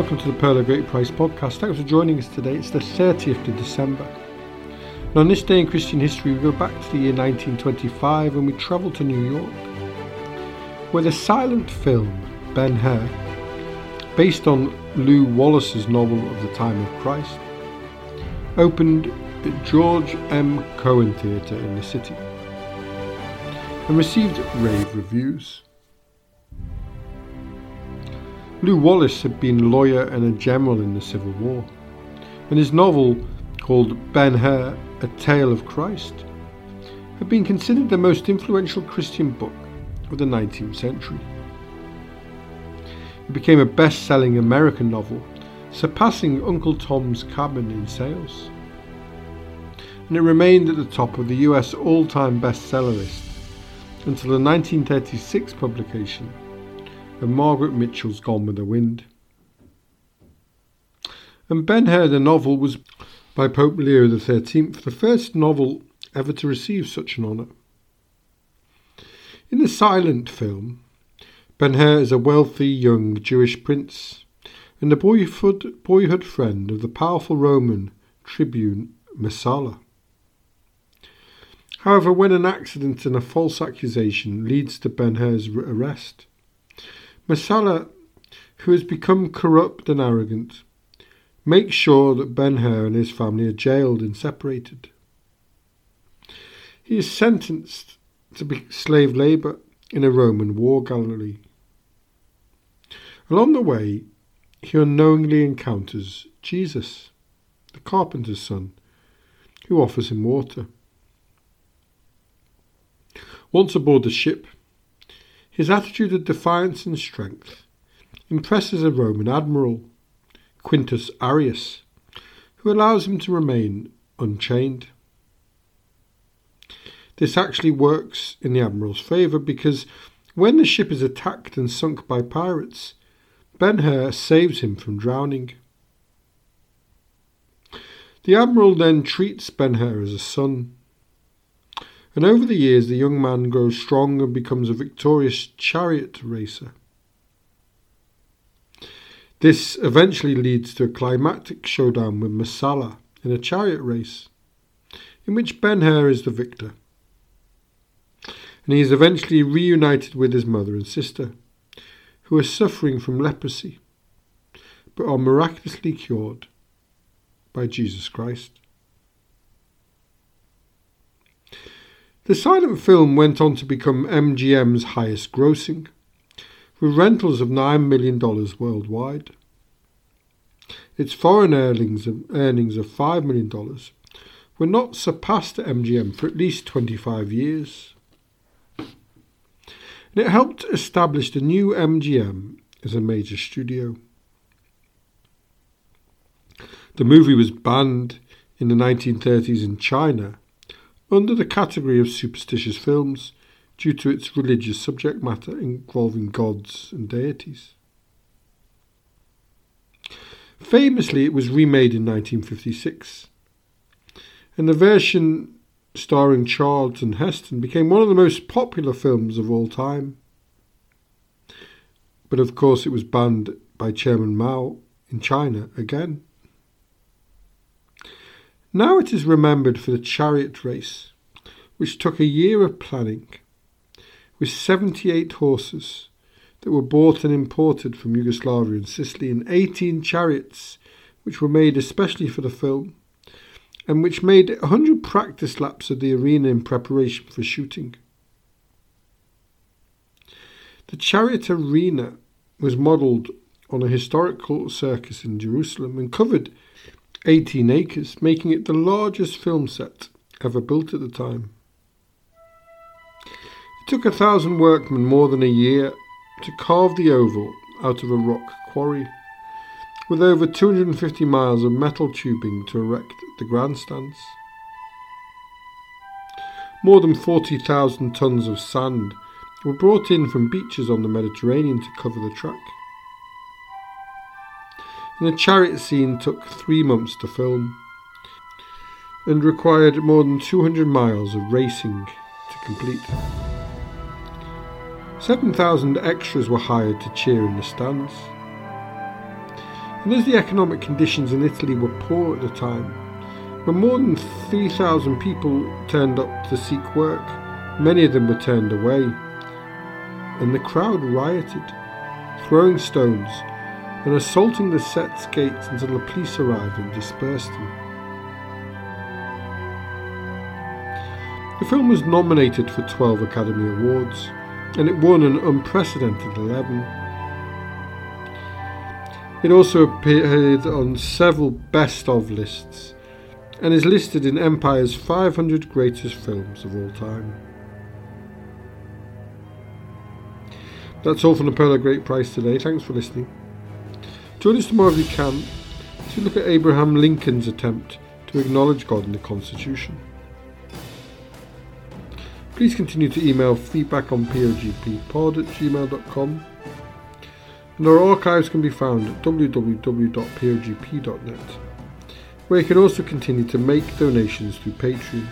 Welcome to the Pearl of Great Price podcast. Thanks for joining us today. It's the 30th of December. And on this day in Christian history, we go back to the year 1925 and we travel to New York, where the silent film Ben Hur, based on Lew Wallace's novel of the time of Christ, opened at George M. Cohan Theatre in the city and received rave reviews. Lew Wallace had been a lawyer and a general in the Civil War, and his novel, called Ben Hur, A Tale of Christ, had been considered the most influential Christian book of the 19th century. It became a best selling American novel, surpassing Uncle Tom's Cabin in sales. And it remained at the top of the US all time bestseller list until the 1936 publication of Margaret Mitchell's Gone with the Wind. And Ben Hur, the novel, was by Pope Leo XIII the first novel ever to receive such an honour. In the silent film, Ben Hur is a wealthy young Jewish prince and the boyhood, boyhood friend of the powerful Roman tribune Messala. However, when an accident and a false accusation leads to Ben Hur's arrest, Messala, who has become corrupt and arrogant, makes sure that Ben Hur and his family are jailed and separated. He is sentenced to be slave labour in a Roman war gallery. Along the way, he unknowingly encounters Jesus, the carpenter's son, who offers him water. Once aboard the ship, his attitude of defiance and strength impresses a Roman admiral, Quintus Arrius, who allows him to remain unchained. This actually works in the admiral's favour because when the ship is attacked and sunk by pirates, Ben Hur saves him from drowning. The admiral then treats Ben Hur as a son and over the years the young man grows strong and becomes a victorious chariot racer. This eventually leads to a climactic showdown with Messala in a chariot race, in which Ben Hur is the victor. And he is eventually reunited with his mother and sister, who are suffering from leprosy, but are miraculously cured by Jesus Christ. The silent film went on to become MGM's highest grossing, with rentals of $9 million worldwide. Its foreign earnings of, earnings of $5 million were not surpassed at MGM for at least 25 years. And it helped establish the new MGM as a major studio. The movie was banned in the 1930s in China under the category of superstitious films due to its religious subject matter involving gods and deities. Famously, it was remade in 1956, and the version starring Charlton Heston became one of the most popular films of all time. But of course, it was banned by Chairman Mao in China again. Now it is remembered for the chariot race, which took a year of planning, with 78 horses that were bought and imported from Yugoslavia and Sicily, and 18 chariots which were made especially for the film, and which made 100 practice laps of the arena in preparation for shooting. The chariot arena was modelled on a historical circus in Jerusalem and covered 18 acres, making it the largest film set ever built at the time. It took a thousand workmen more than a year to carve the oval out of a rock quarry, with over 250 miles of metal tubing to erect the grandstands. More than 40,000 tons of sand were brought in from beaches on the Mediterranean to cover the track and the chariot scene took three months to film and required more than 200 miles of racing to complete. 7,000 extras were hired to cheer in the stands. And as the economic conditions in Italy were poor at the time, when more than 3,000 people turned up to seek work, many of them were turned away, and the crowd rioted, throwing stones and assaulting the set's gates until the police arrived and dispersed them. The film was nominated for 12 Academy Awards, and it won an unprecedented 11. It also appeared on several best of lists and is listed in Empire's 500 greatest films of all time. That's all from the Pearl of Great Price today. Thanks for listening. Join us tomorrow if you can to look at Abraham Lincoln's attempt to acknowledge God in the Constitution. Please continue to email feedback on pogppod at gmail.com and our archives can be found at www.pogp.net where you can also continue to make donations through Patreon.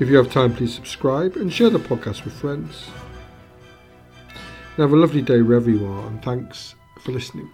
If you have time, please subscribe and share the podcast with friends. Have a lovely day wherever you are, and thanks for listening.